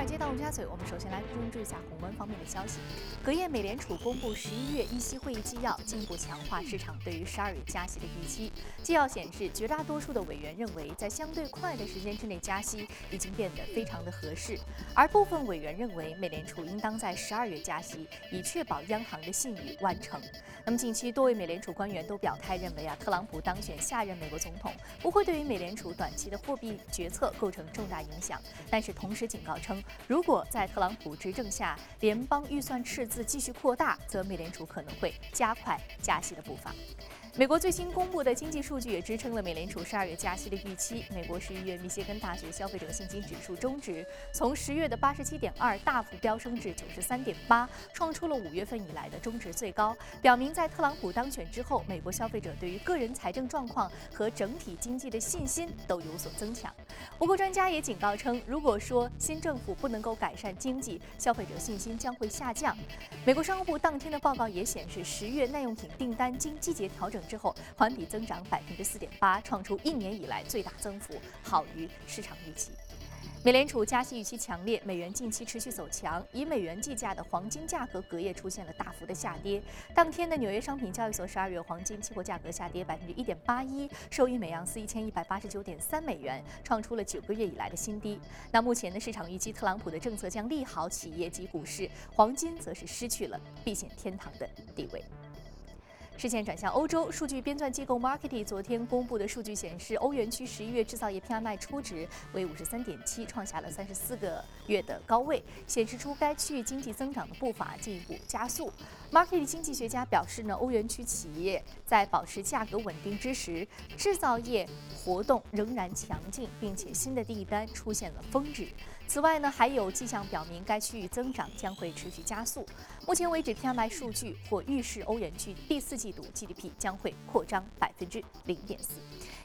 尔街到陆家嘴，我们首先来关注一下宏观方面的消息。隔夜，美联储公布十一月议息会议纪要，进一步强化市场对于十二月加息的预期。纪要显示，绝大多数的委员认为，在相对快的时间之内加息已经变得非常的合适，而部分委员认为，美联储应当在十二月加息，以确保央行的信誉完成。那么，近期多位美联储官员都表态认为啊，特朗普当选下任美国总统不会对于美联储短期的货币决策构成重大影响，但是同时警告称。如果在特朗普执政下，联邦预算赤字继续扩大，则美联储可能会加快加息的步伐。美国最新公布的经济数据也支撑了美联储十二月加息的预期。美国十一月密歇根大学消费者信心指数终值从十月的八十七点二大幅飙升至九十三点八，创出了五月份以来的终值最高，表明在特朗普当选之后，美国消费者对于个人财政状况和整体经济的信心都有所增强。不过，专家也警告称，如果说新政府不能够改善经济，消费者信心将会下降。美国商务部当天的报告也显示，十月耐用品订单经季节调整。之后环比增长百分之四点八，创出一年以来最大增幅，好于市场预期。美联储加息预期强烈，美元近期持续走强，以美元计价的黄金价格隔夜出现了大幅的下跌。当天的纽约商品交易所十二月黄金期货价格下跌百分之一点八一，收于每盎司一千一百八十九点三美元，创出了九个月以来的新低。那目前的市场预期特朗普的政策将利好企业及股市，黄金则是失去了避险天堂的地位。视线转向欧洲，数据编纂机构 Markety 昨天公布的数据显示，欧元区十一月制造业 PMI 初值为五十三点七，创下了三十四个月的高位，显示出该区域经济增长的步伐进一步加速。Market 经济学家表示呢，欧元区企业在保持价格稳定之时，制造业活动仍然强劲，并且新的订单出现了峰值。此外呢，还有迹象表明该区域增长将会持续加速。目前为止，PMI 数据或预示欧元区第四季度 GDP 将会扩张百分之零点四。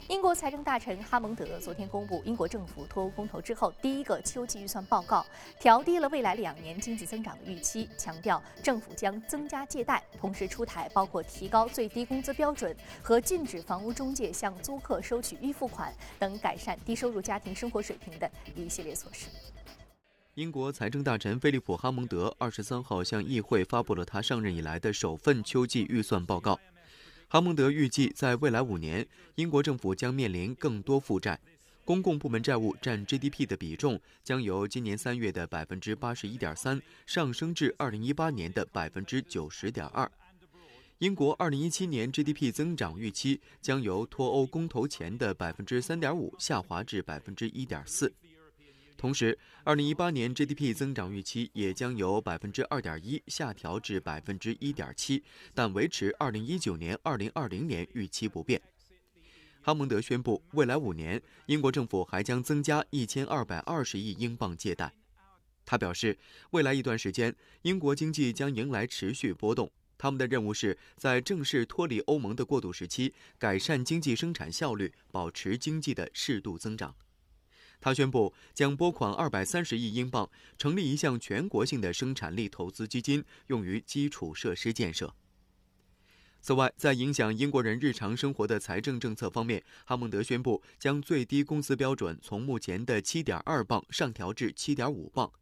英国财政大臣哈蒙德昨天公布英国政府脱欧公投之后第一个秋季预算报告，调低了未来两年经济增长的预期，强调政府将增加借贷，同时出台包括提高最低工资标准和禁止房屋中介向租客收取预付款等改善低收入家庭生活水平的一系列措施。英国财政大臣菲利普·哈蒙德二十三号向议会发布了他上任以来的首份秋季预算报告。哈蒙德预计，在未来五年，英国政府将面临更多负债，公共部门债务占 GDP 的比重将由今年三月的百分之八十一点三上升至二零一八年的百分之九十点二。英国二零一七年 GDP 增长预期将由脱欧公投前的百分之三点五下滑至百分之一点四。同时，2018年 GDP 增长预期也将由百分之二点一下调至百分之一点七，但维持2019年、2020年预期不变。哈蒙德宣布，未来五年，英国政府还将增加一千二百二十亿英镑借贷。他表示，未来一段时间，英国经济将迎来持续波动。他们的任务是在正式脱离欧盟的过渡时期，改善经济生产效率，保持经济的适度增长。他宣布将拨款二百三十亿英镑，成立一项全国性的生产力投资基金，用于基础设施建设。此外，在影响英国人日常生活的财政政策方面，哈蒙德宣布将最低工资标准从目前的七点二磅上调至七点五磅，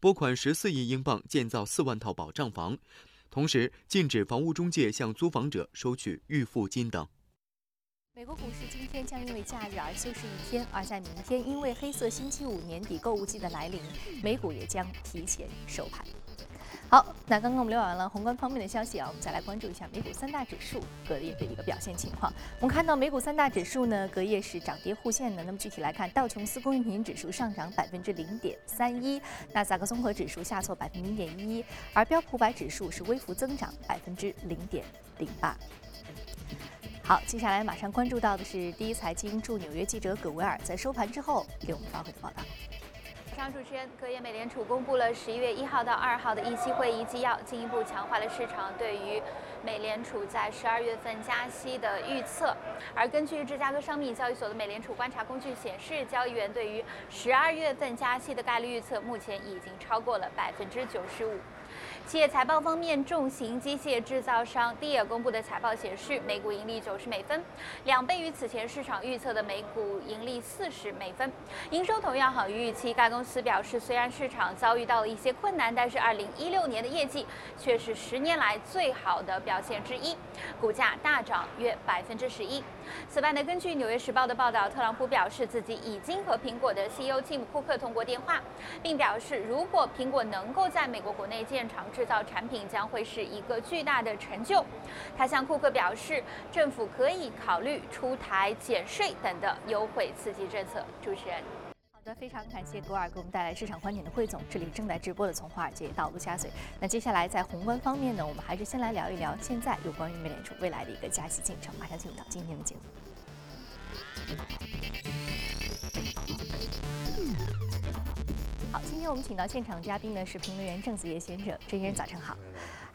拨款十四亿英镑建造四万套保障房，同时禁止房屋中介向租房者收取预付金等。美国股市今天将因为假日而休市一天，而在明天，因为黑色星期五年底购物季的来临，美股也将提前收盘。好，那刚刚我们聊完了宏观方面的消息啊，我们再来关注一下美股三大指数隔夜的一个表现情况。我们看到美股三大指数呢，隔夜是涨跌互现的。那么具体来看，道琼斯工业平均指数上涨百分之零点三一，纳斯达克综合指数下挫百分之零点一，而标普百指数是微幅增长百分之零点零八。好，接下来马上关注到的是第一财经驻纽约记者葛维尔在收盘之后给我们发回的报道。早上，主持人，隔夜美联储公布了十一月一号到二号的议息会议纪要，进一步强化了市场对于美联储在十二月份加息的预测。而根据芝加哥商品交易所的美联储观察工具显示，交易员对于十二月份加息的概率预测目前已经超过了百分之九十五。企业财报方面，重型机械制造商蒂尔公布的财报显示，每股盈利九十美分，两倍于此前市场预测的每股盈利四十美分，营收同样好于预期。该公司表示，虽然市场遭遇到了一些困难，但是二零一六年的业绩却是十年来最好的表现之一，股价大涨约百分之十一。此外呢，根据《纽约时报》的报道，特朗普表示自己已经和苹果的 CEO 蒂姆·库克通过电话，并表示，如果苹果能够在美国国内建厂制造产品，将会是一个巨大的成就。他向库克表示，政府可以考虑出台减税等的优惠刺激政策。主持人。非常感谢格尔给我们带来市场观点的汇总。这里正在直播的从华尔街到陆家嘴。那接下来在宏观方面呢，我们还是先来聊一聊现在有关于美联储未来的一个加息进程。马上进入到今天的节目。好，今天我们请到现场嘉宾呢是评论员郑子叶先生，郑先生早晨好。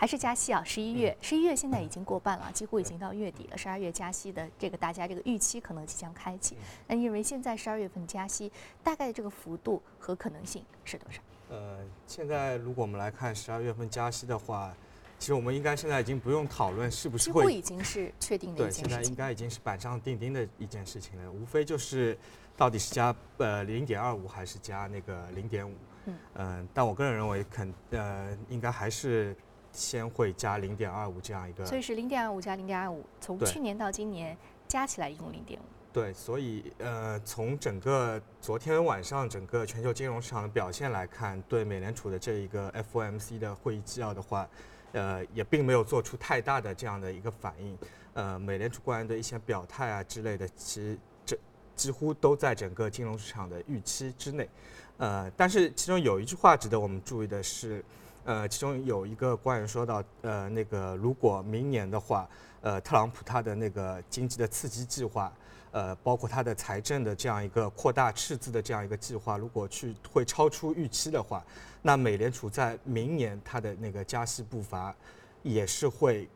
还是加息啊，十一月，十一月现在已经过半了，几乎已经到月底了。十二月加息的这个大家这个预期可能即将开启。那你认为现在十二月份加息大概的这个幅度和可能性是多少？呃，现在如果我们来看十二月份加息的话，其实我们应该现在已经不用讨论是不是会，已经是确定的对，现在应该已经是板上钉钉的一件事情了。无非就是到底是加呃零点二五还是加那个零点五。嗯。嗯，但我个人认为肯呃应该还是。先会加零点二五这样一个，所以是零点二五加零点二五，从去年到今年加起来一共零点五。对，所以呃，从整个昨天晚上整个全球金融市场的表现来看，对美联储的这一个 FOMC 的会议纪要的话，呃，也并没有做出太大的这样的一个反应。呃，美联储官员的一些表态啊之类的，其实这几乎都在整个金融市场的预期之内。呃，但是其中有一句话值得我们注意的是。呃，其中有一个官员说到，呃，那个如果明年的话，呃，特朗普他的那个经济的刺激计划，呃，包括他的财政的这样一个扩大赤字的这样一个计划，如果去会超出预期的话，那美联储在明年它的那个加息步伐也是会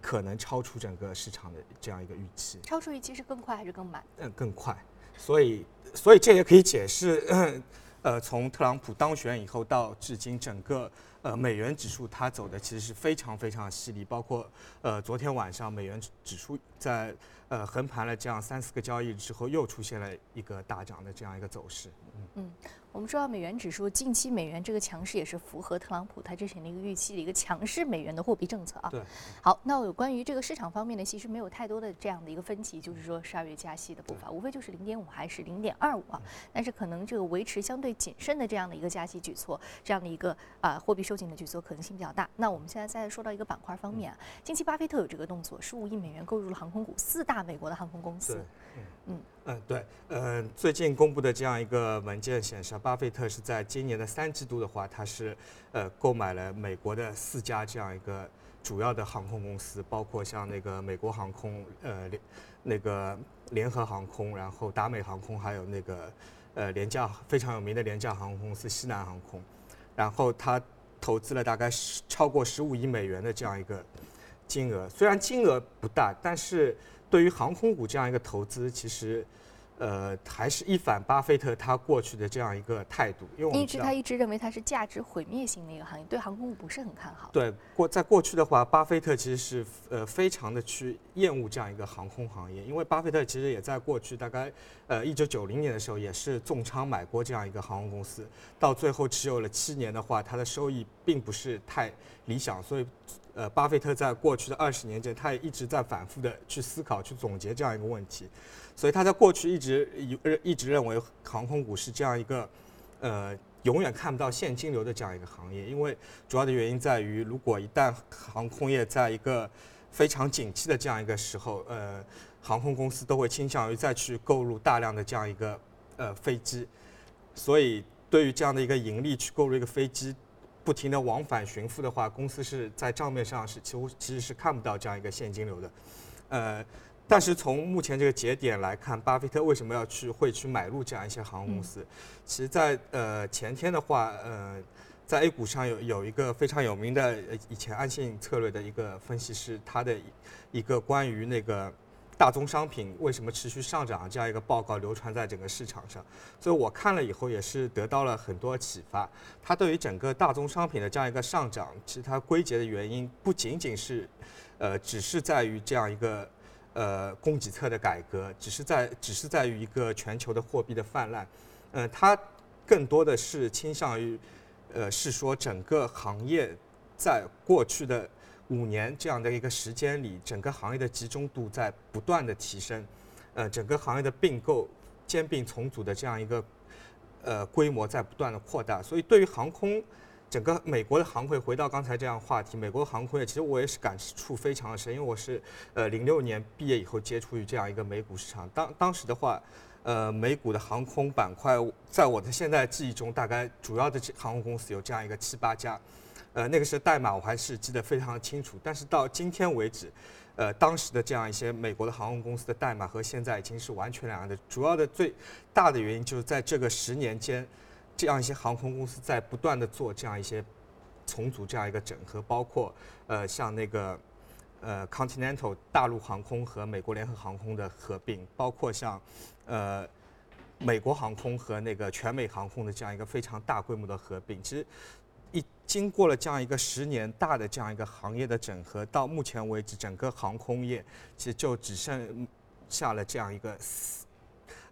可能超出整个市场的这样一个预期。超出预期是更快还是更慢？嗯，更快。所以，所以这也可以解释，呃，从特朗普当选以后到至今整个。呃，美元指数它走的其实是非常非常犀利，包括呃昨天晚上美元指数在呃横盘了这样三四个交易日之后，又出现了一个大涨的这样一个走势。嗯。我们说到美元指数，近期美元这个强势也是符合特朗普他之前的一个预期的一个强势美元的货币政策啊。对。好，那有关于这个市场方面呢，其实没有太多的这样的一个分歧，就是说十二月加息的步伐，无非就是零点五还是零点二五啊。但是可能这个维持相对谨慎的这样的一个加息举措，这样的一个啊货币收紧的举措可能性比较大。那我们现在再说到一个板块方面啊，近期巴菲特有这个动作，十五亿美元购入了航空股，四大美国的航空公司。嗯嗯对，嗯，最近公布的这样一个文件显示，巴菲特是在今年的三季度的话，他是呃购买了美国的四家这样一个主要的航空公司，包括像那个美国航空，呃联那个联合航空，然后达美航空，还有那个呃廉价非常有名的廉价航空公司西南航空，然后他投资了大概是超过十五亿美元的这样一个金额，虽然金额不大，但是。对于航空股这样一个投资，其实，呃，还是一反巴菲特他过去的这样一个态度，因为一直他一直认为它是价值毁灭性的一个行业，对航空股不是很看好。对过在过去的话，巴菲特其实是呃非常的去厌恶这样一个航空行业，因为巴菲特其实也在过去大概呃一九九零年的时候也是重仓买过这样一个航空公司，到最后持有了七年的话，它的收益并不是太理想，所以。呃，巴菲特在过去的二十年间，他也一直在反复的去思考、去总结这样一个问题，所以他在过去一直一一直认为航空股是这样一个，呃，永远看不到现金流的这样一个行业，因为主要的原因在于，如果一旦航空业在一个非常景气的这样一个时候，呃，航空公司都会倾向于再去购入大量的这样一个呃飞机，所以对于这样的一个盈利去购入一个飞机。不停的往返寻付的话，公司是在账面上是几乎其实是看不到这样一个现金流的，呃，但是从目前这个节点来看，巴菲特为什么要去会去买入这样一些航空公司？其实，在呃前天的话，呃，在 A 股上有有一个非常有名的以前安信策略的一个分析师，他的一个关于那个大宗商品为什么持续上涨这样一个报告流传在整个市场上，所以我看了以后也是得到了很多启发。它对于整个大宗商品的这样一个上涨，其实它归结的原因不仅仅是，呃，只是在于这样一个呃供给侧的改革，只是在只是在于一个全球的货币的泛滥，嗯，它更多的是倾向于。呃，是说整个行业在过去的五年这样的一个时间里，整个行业的集中度在不断的提升，呃，整个行业的并购、兼并重组的这样一个呃规模在不断的扩大，所以对于航空，整个美国的航会，回到刚才这样话题，美国航空业其实我也是感触非常的深，因为我是呃零六年毕业以后接触于这样一个美股市场，当当时的话。呃，美股的航空板块，在我的现在记忆中，大概主要的航空公司有这样一个七八家，呃，那个是代码，我还是记得非常清楚。但是到今天为止，呃，当时的这样一些美国的航空公司的代码和现在已经是完全两样的。主要的最大的原因就是在这个十年间，这样一些航空公司在不断的做这样一些重组，这样一个整合，包括呃像那个呃 Continental 大陆航空和美国联合航空的合并，包括像。呃，美国航空和那个全美航空的这样一个非常大规模的合并，其实一经过了这样一个十年大的这样一个行业的整合，到目前为止，整个航空业其实就只剩下了这样一个四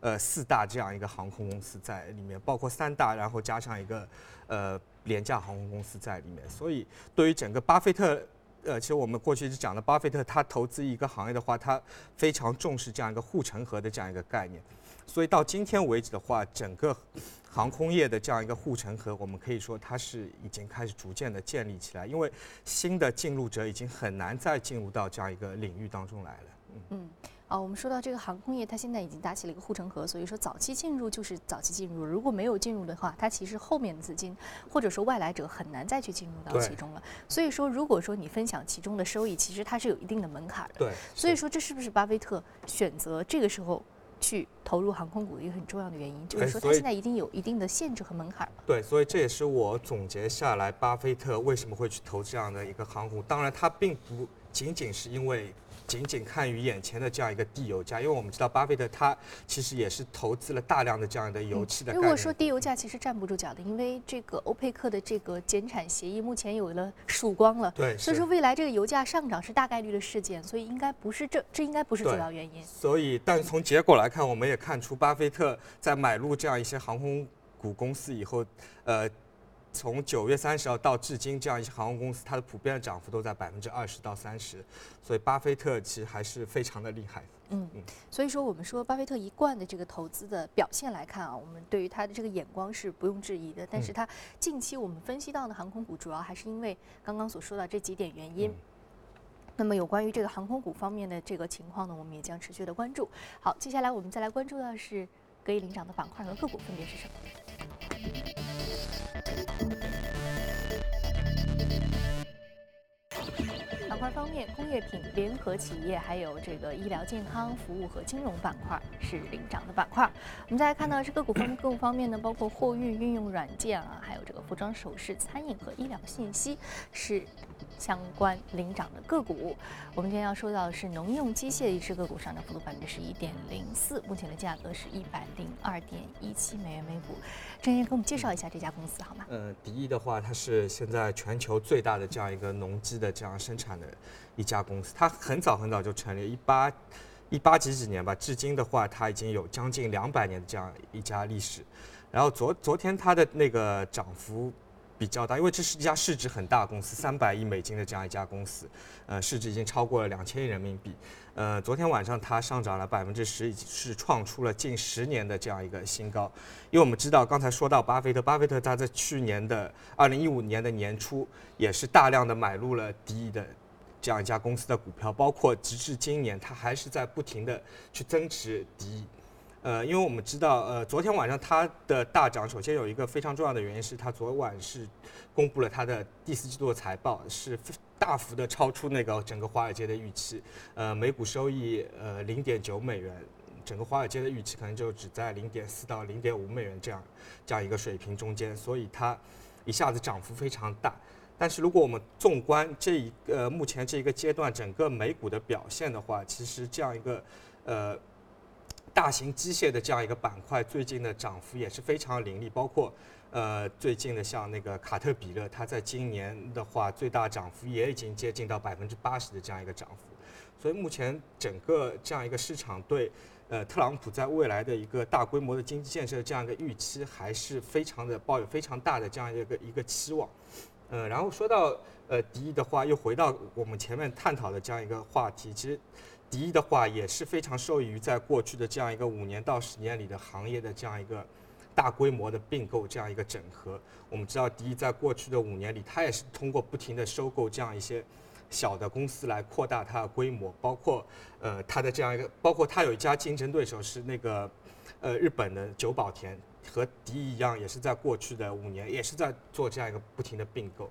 呃四大这样一个航空公司在里面，包括三大，然后加上一个呃廉价航空公司在里面。所以，对于整个巴菲特。呃，其实我们过去一直讲的，巴菲特他投资一个行业的话，他非常重视这样一个护城河的这样一个概念。所以到今天为止的话，整个航空业的这样一个护城河，我们可以说它是已经开始逐渐的建立起来，因为新的进入者已经很难再进入到这样一个领域当中来了。嗯。啊，我们说到这个航空业，它现在已经搭起了一个护城河，所以说早期进入就是早期进入，如果没有进入的话，它其实后面的资金或者说外来者很难再去进入到其中了。所以说，如果说你分享其中的收益，其实它是有一定的门槛的。对。所以说，这是不是巴菲特选择这个时候去投入航空股一个很重要的原因？就是说，它现在一定有一定的限制和门槛对，所以这也是我总结下来，巴菲特为什么会去投这样的一个航空。当然，他并不仅仅是因为。仅仅看于眼前的这样一个低油价，因为我们知道巴菲特他其实也是投资了大量的这样的油气的。如果说低油价其实站不住脚的，因为这个欧佩克的这个减产协议目前有了曙光了。对。所以说未来这个油价上涨是大概率的事件，所以应该不是这这应该不是主要原因。所以，但是从结果来看，我们也看出巴菲特在买入这样一些航空股公司以后，呃。从九月三十号到至今，这样一些航空公司，它的普遍的涨幅都在百分之二十到三十，所以巴菲特其实还是非常的厉害。嗯嗯，所以说我们说巴菲特一贯的这个投资的表现来看啊，我们对于他的这个眼光是不用质疑的。但是他近期我们分析到的航空股，主要还是因为刚刚所说的这几点原因。那么有关于这个航空股方面的这个情况呢，我们也将持续的关注。好，接下来我们再来关注的是可以领涨的板块和个股分别是什么？工业品、联合企业，还有这个医疗健康服务和金融板块是领涨的板块。我们再来看到是个股方面个股方面呢，包括货运、运用软件啊，还有这个服装首饰、餐饮和医疗信息是。相关领涨的个股，我们今天要说到的是农用机械一只个股上涨幅度百分之十一点零四，目前的价格是一百零二点一七美元每股。郑燕给我们介绍一下这家公司好吗？呃，迪意的话，它是现在全球最大的这样一个农机的这样生产的一家公司。它很早很早就成立，一八一八几几年吧，至今的话，它已经有将近两百年的这样一家历史。然后昨昨天它的那个涨幅。比较大，因为这是一家市值很大公司，三百亿美金的这样一家公司，呃，市值已经超过了两千亿人民币。呃，昨天晚上它上涨了百分之十，已经是创出了近十年的这样一个新高。因为我们知道，刚才说到巴菲特，巴菲特他在去年的二零一五年的年初，也是大量的买入了迪的这样一家公司的股票，包括直至今年，它还是在不停的去增持迪意。呃，因为我们知道，呃，昨天晚上它的大涨，首先有一个非常重要的原因是，它昨晚是公布了它的第四季度的财报，是大幅的超出那个整个华尔街的预期，呃，每股收益呃零点九美元，整个华尔街的预期可能就只在零点四到零点五美元这样这样一个水平中间，所以它一下子涨幅非常大。但是如果我们纵观这一个目前这一个阶段整个美股的表现的话，其实这样一个呃大型机械的这样一个板块最近的涨幅也是非常凌厉，包括呃最近的像那个卡特彼勒，它在今年的话最大涨幅也已经接近到百分之八十的这样一个涨幅。所以目前整个这样一个市场对呃特朗普在未来的一个大规模的经济建设这样一个预期还是非常的抱有非常大的这样一个一个期望。呃，然后说到呃迪意的话，又回到我们前面探讨的这样一个话题。其实，迪意的话也是非常受益于在过去的这样一个五年到十年里的行业的这样一个大规模的并购这样一个整合。我们知道，迪意在过去的五年里，它也是通过不停的收购这样一些小的公司来扩大它的规模，包括呃它的这样一个，包括它有一家竞争对手是那个呃日本的久保田。和迪一样，也是在过去的五年，也是在做这样一个不停的并购。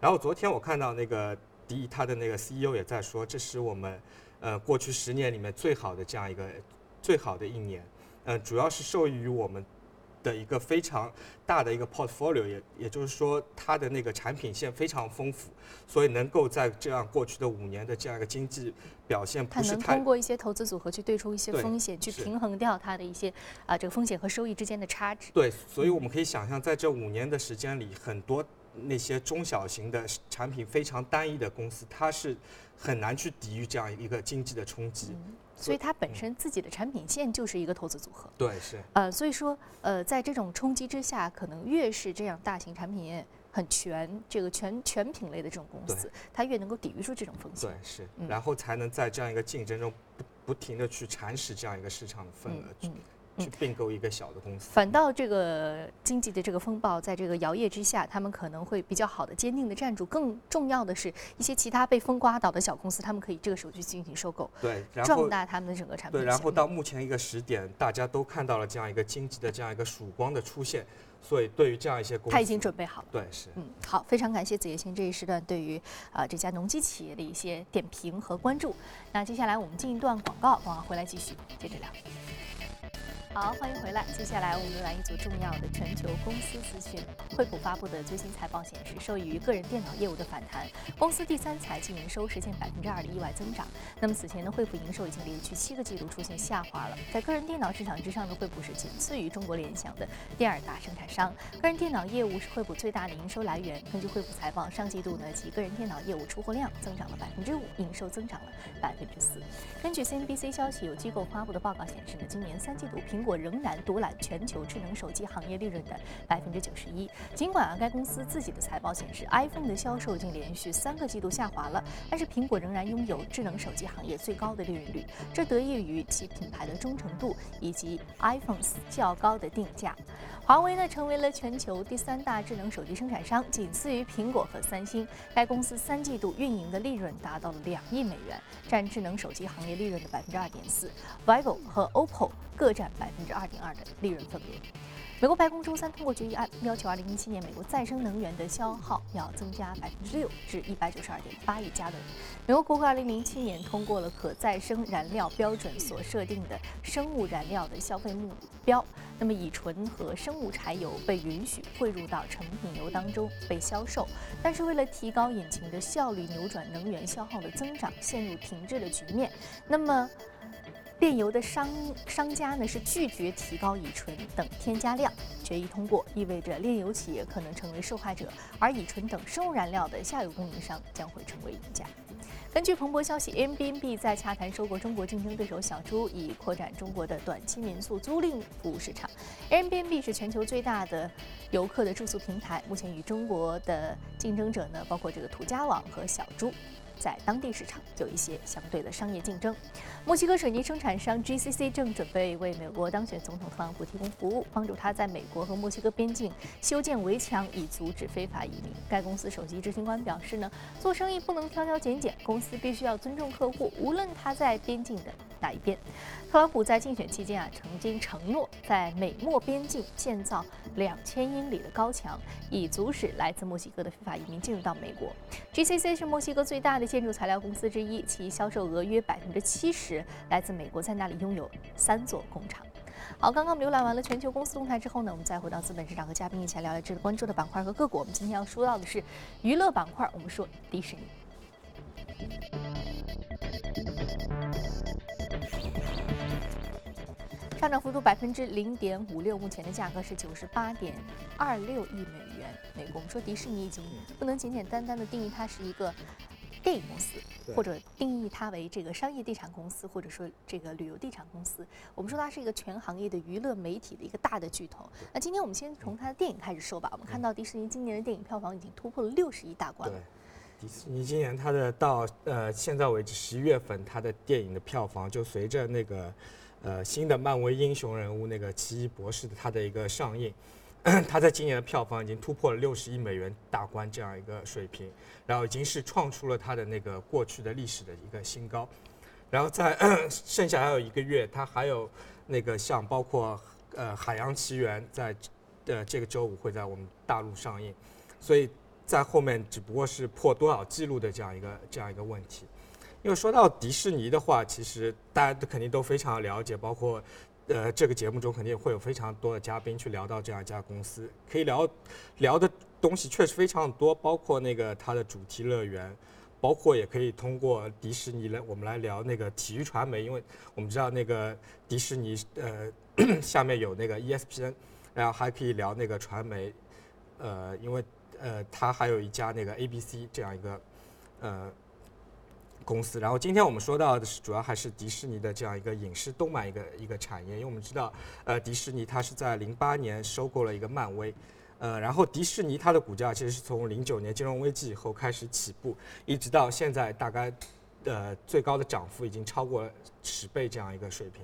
然后昨天我看到那个迪他的那个 CEO 也在说，这是我们呃过去十年里面最好的这样一个最好的一年。嗯，主要是受益于我们。的一个非常大的一个 portfolio，也也就是说，它的那个产品线非常丰富，所以能够在这样过去的五年的这样一个经济表现，它能通过一些投资组合去对冲一些风险，去平衡掉它的一些啊这个风险和收益之间的差值。对，所以我们可以想象，在这五年的时间里，很多那些中小型的产品非常单一的公司，它是很难去抵御这样一个经济的冲击。所以它本身自己的产品线就是一个投资组合。对，是。呃，所以说，呃，在这种冲击之下，可能越是这样大型产品线很全，这个全全品类的这种公司，它越能够抵御住这种风险。对，是。然后才能在这样一个竞争中不不停的去蚕食这样一个市场的份额。嗯。去并购一个小的公司，反倒这个经济的这个风暴，在这个摇曳之下，他们可能会比较好的、坚定的站住。更重要的是，一些其他被风刮倒的小公司，他们可以这个时候去进行收购，对，壮大他们的整个产品。对，然后到目前一个时点，大家都看到了这样一个经济的这样一个曙光的出现，所以对于这样一些公司，他已经准备好了。对，是。嗯，好，非常感谢子叶先这一时段对于啊这家农机企业的一些点评和关注。那接下来我们进一段广告，广告回来继续接着聊。好，欢迎回来。接下来我们来一组重要的全球公司资讯。惠普发布的最新财报显示，受益于个人电脑业务的反弹，公司第三财季营收实现百分之二的意外增长。那么此前呢，惠普营收已经连续七个季度出现下滑了。在个人电脑市场之上的惠普是仅次于中国联想的第二大生产商。个人电脑业务是惠普最大的营收来源。根据惠普财报，上季度呢其个人电脑业务出货量增长了百分之五，营收增长了百分之四。根据 CNBC 消息，有机构发布的报告显示呢，今年三季度苹苹果仍然独揽全球智能手机行业利润的百分之九十一。尽管啊，该公司自己的财报显示，iPhone 的销售已经连续三个季度下滑了，但是苹果仍然拥有智能手机行业最高的利润率，这得益于其品牌的忠诚度以及 iPhone 较高的定价。华为呢，成为了全球第三大智能手机生产商，仅次于苹果和三星。该公司三季度运营的利润达到了两亿美元，占智能手机行业利润的百分之二点四。vivo 和 OPPO 各占百百分之二点二的利润份额。美国白宫周三通过决议案，要求2017年美国再生能源的消耗要增加百分之六，至192.8亿加仑。美国国会2007年通过了可再生燃料标准所设定的生物燃料的消费目标，那么乙醇和生物柴油被允许汇入到成品油当中被销售，但是为了提高引擎的效率，扭转能源消耗的增长陷入停滞的局面。那么。炼油的商商家呢是拒绝提高乙醇等添加量，决议通过意味着炼油企业可能成为受害者，而乙醇等生物燃料的下游供应商将会成为赢家。根据彭博消息，Airbnb 在洽谈收购中国竞争对手小猪，以扩展中国的短期民宿租赁服务市场。Airbnb 是全球最大的游客的住宿平台，目前与中国的竞争者呢包括这个途家网和小猪。在当地市场有一些相对的商业竞争。墨西哥水泥生产商 GCC 正准备为美国当选总统特朗普提供服务，帮助他在美国和墨西哥边境修建围墙，以阻止非法移民。该公司首席执行官表示呢，做生意不能挑挑拣拣，公司必须要尊重客户，无论他在边境的哪一边。特朗普在竞选期间啊，曾经承诺在美墨边境建造两千英里的高墙，以阻止来自墨西哥的非法移民进入到美国。GCC 是墨西哥最大的。建筑材料公司之一，其销售额约百分之七十来自美国，在那里拥有三座工厂。好，刚刚我们浏览完了全球公司动态之后呢，我们再回到资本市场和嘉宾一起来聊聊值得关注的板块和个股。我们今天要说到的是娱乐板块，我们说迪士尼。上涨幅度百分之零点五六，目前的价格是九十八点二六亿美元。美国，我们说迪士尼已经不能简简单单的定义它是一个电影公司，或者定义它为这个商业地产公司，或者说这个旅游地产公司。我们说它是一个全行业的娱乐媒体的一个大的巨头。那今天我们先从它的电影开始说吧。我们看到迪士尼今年的电影票房已经突破了六十亿大关了。迪士尼今年它的到呃现在为止十一月份，它的电影的票房就随着那个。呃，新的漫威英雄人物那个奇异博士的他的一个上映，他在今年的票房已经突破了六十亿美元大关这样一个水平，然后已经是创出了他的那个过去的历史的一个新高。然后在 剩下还有一个月，他还有那个像包括呃海洋奇缘在呃这个周五会在我们大陆上映，所以在后面只不过是破多少记录的这样一个这样一个问题。因为说到迪士尼的话，其实大家都肯定都非常了解，包括，呃，这个节目中肯定会有非常多的嘉宾去聊到这样一家公司，可以聊聊的东西确实非常多，包括那个它的主题乐园，包括也可以通过迪士尼来我们来聊那个体育传媒，因为我们知道那个迪士尼呃 下面有那个 ESPN，然后还可以聊那个传媒，呃，因为呃它还有一家那个 ABC 这样一个呃。公司，然后今天我们说到的是主要还是迪士尼的这样一个影视动漫一个一个产业，因为我们知道，呃，迪士尼它是在零八年收购了一个漫威，呃，然后迪士尼它的股价其实是从零九年金融危机以后开始起步，一直到现在大概，呃，最高的涨幅已经超过了十倍这样一个水平，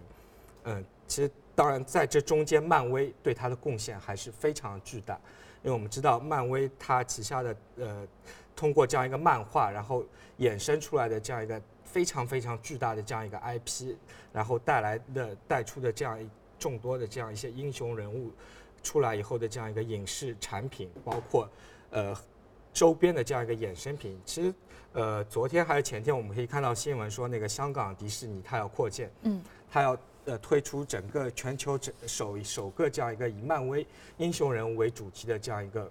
嗯，其实当然在这中间，漫威对它的贡献还是非常巨大，因为我们知道漫威它旗下的呃。通过这样一个漫画，然后衍生出来的这样一个非常非常巨大的这样一个 IP，然后带来的带出的这样一众多的这样一些英雄人物出来以后的这样一个影视产品，包括呃周边的这样一个衍生品。其实呃昨天还是前天，我们可以看到新闻说那个香港迪士尼它要扩建，嗯，它要呃推出整个全球整首首个这样一个以漫威英雄人物为主题的这样一个。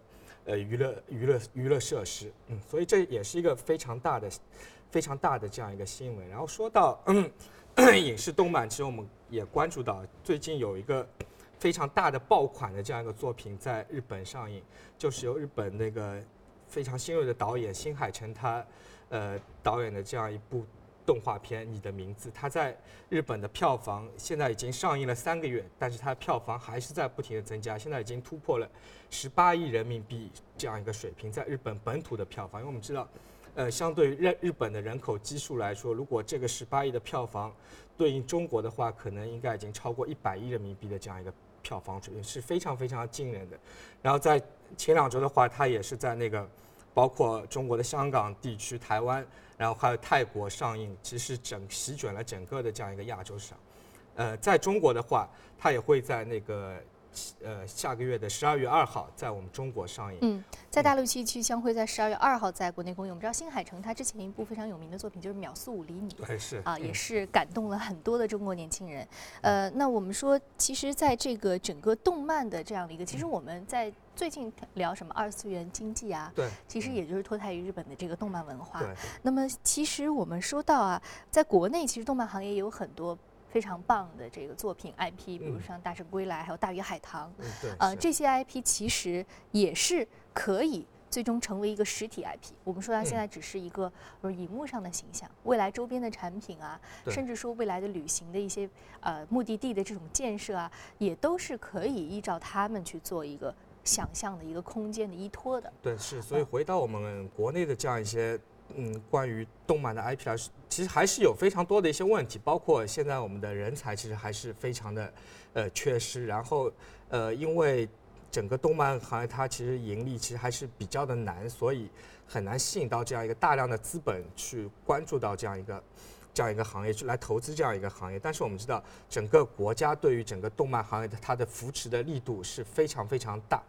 呃，娱乐娱乐娱乐设施，嗯，所以这也是一个非常大的、非常大的这样一个新闻。然后说到嗯影视动漫，其实我们也关注到最近有一个非常大的爆款的这样一个作品在日本上映，就是由日本那个非常新锐的导演新海诚他呃导演的这样一部。动画片《你的名字》，它在日本的票房现在已经上映了三个月，但是它的票房还是在不停的增加，现在已经突破了十八亿人民币这样一个水平，在日本本土的票房。因为我们知道，呃，相对于日日本的人口基数来说，如果这个十八亿的票房对应中国的话，可能应该已经超过一百亿人民币的这样一个票房水平，是非常非常惊人的。然后在前两周的话，它也是在那个包括中国的香港地区、台湾。然后还有泰国上映，其实整席卷了整个的这样一个亚洲市场。呃，在中国的话，它也会在那个呃下个月的十二月二号在我们中国上映。嗯，在大陆地区将会在十二月二号在国内公映。我们知道新海诚他之前一部非常有名的作品就是《秒速五厘米》，对是啊，也是感动了很多的中国年轻人。呃，那我们说，其实在这个整个动漫的这样的一个，其实我们在。最近聊什么二次元经济啊？对，其实也就是脱胎于日本的这个动漫文化。那么其实我们说到啊，在国内其实动漫行业也有很多非常棒的这个作品 IP，比如像《大圣归来》还有《大鱼海棠》。嗯，呃，这些 IP 其实也是可以最终成为一个实体 IP。我们说它现在只是一个呃荧幕上的形象，未来周边的产品啊，甚至说未来的旅行的一些呃目的地的这种建设啊，也都是可以依照他们去做一个。想象的一个空间的依托的，对，是，所以回到我们国内的这样一些，嗯，关于动漫的 IP 来说，其实还是有非常多的一些问题，包括现在我们的人才其实还是非常的，呃，缺失。然后，呃，因为整个动漫行业它其实盈利其实还是比较的难，所以很难吸引到这样一个大量的资本去关注到这样一个。这样一个行业去来投资这样一个行业，但是我们知道，整个国家对于整个动漫行业的它的扶持的力度是非常非常大，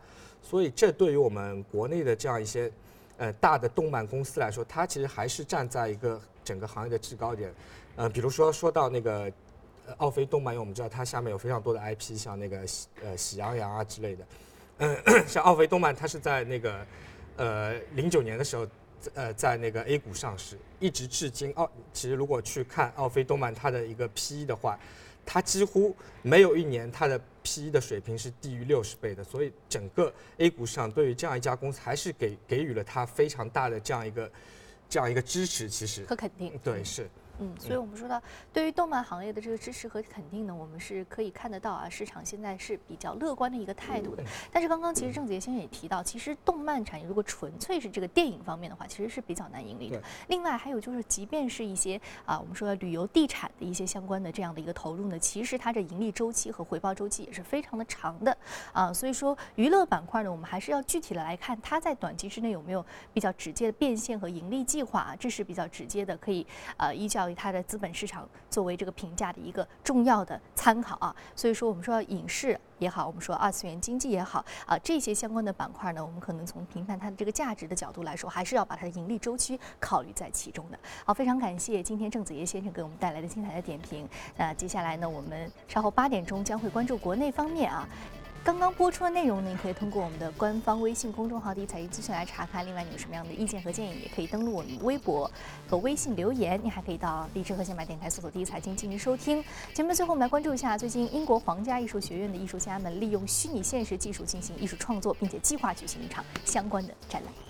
所以这对于我们国内的这样一些呃大的动漫公司来说，它其实还是站在一个整个行业的制高点。呃，比如说说到那个奥飞动漫，因为我们知道它下面有非常多的 IP，像那个喜呃喜羊羊啊之类的。嗯，像奥飞动漫，它是在那个呃零九年的时候，呃在那个 A 股上市，一直至今奥其实如果去看奥飞动漫它的一个 PE 的话。它几乎没有一年它的 P/E 的水平是低于六十倍的，所以整个 A 股市场对于这样一家公司还是给给予了它非常大的这样一个这样一个支持，其实和肯定。对，是。嗯，所以我们说到对于动漫行业的这个支持和肯定呢，我们是可以看得到啊，市场现在是比较乐观的一个态度的。但是刚刚其实郑杰先生也提到，其实动漫产业如果纯粹是这个电影方面的话，其实是比较难盈利的。另外还有就是，即便是一些啊，我们说旅游地产的一些相关的这样的一个投入呢，其实它这盈利周期和回报周期也是非常的长的啊。所以说娱乐板块呢，我们还是要具体的来看，它在短期之内有没有比较直接的变现和盈利计划啊，这是比较直接的，可以呃依照于它的资本市。场作为这个评价的一个重要的参考啊，所以说我们说影视也好，我们说二次元经济也好啊，这些相关的板块呢，我们可能从评判它的这个价值的角度来说，还是要把它的盈利周期考虑在其中的。好，非常感谢今天郑子业先生给我们带来的精彩的点评。那接下来呢，我们稍后八点钟将会关注国内方面啊。刚刚播出的内容呢，你可以通过我们的官方微信公众号“第一财经资讯”来查看。另外，你有什么样的意见和建议，也可以登录我们微博和微信留言。你还可以到荔枝和喜马电台搜索“第一财经”进行收听。节目的最后，我们来关注一下最近英国皇家艺术学院的艺术家们利用虚拟现实技术进行艺术创作，并且计划举行一场相关的展览。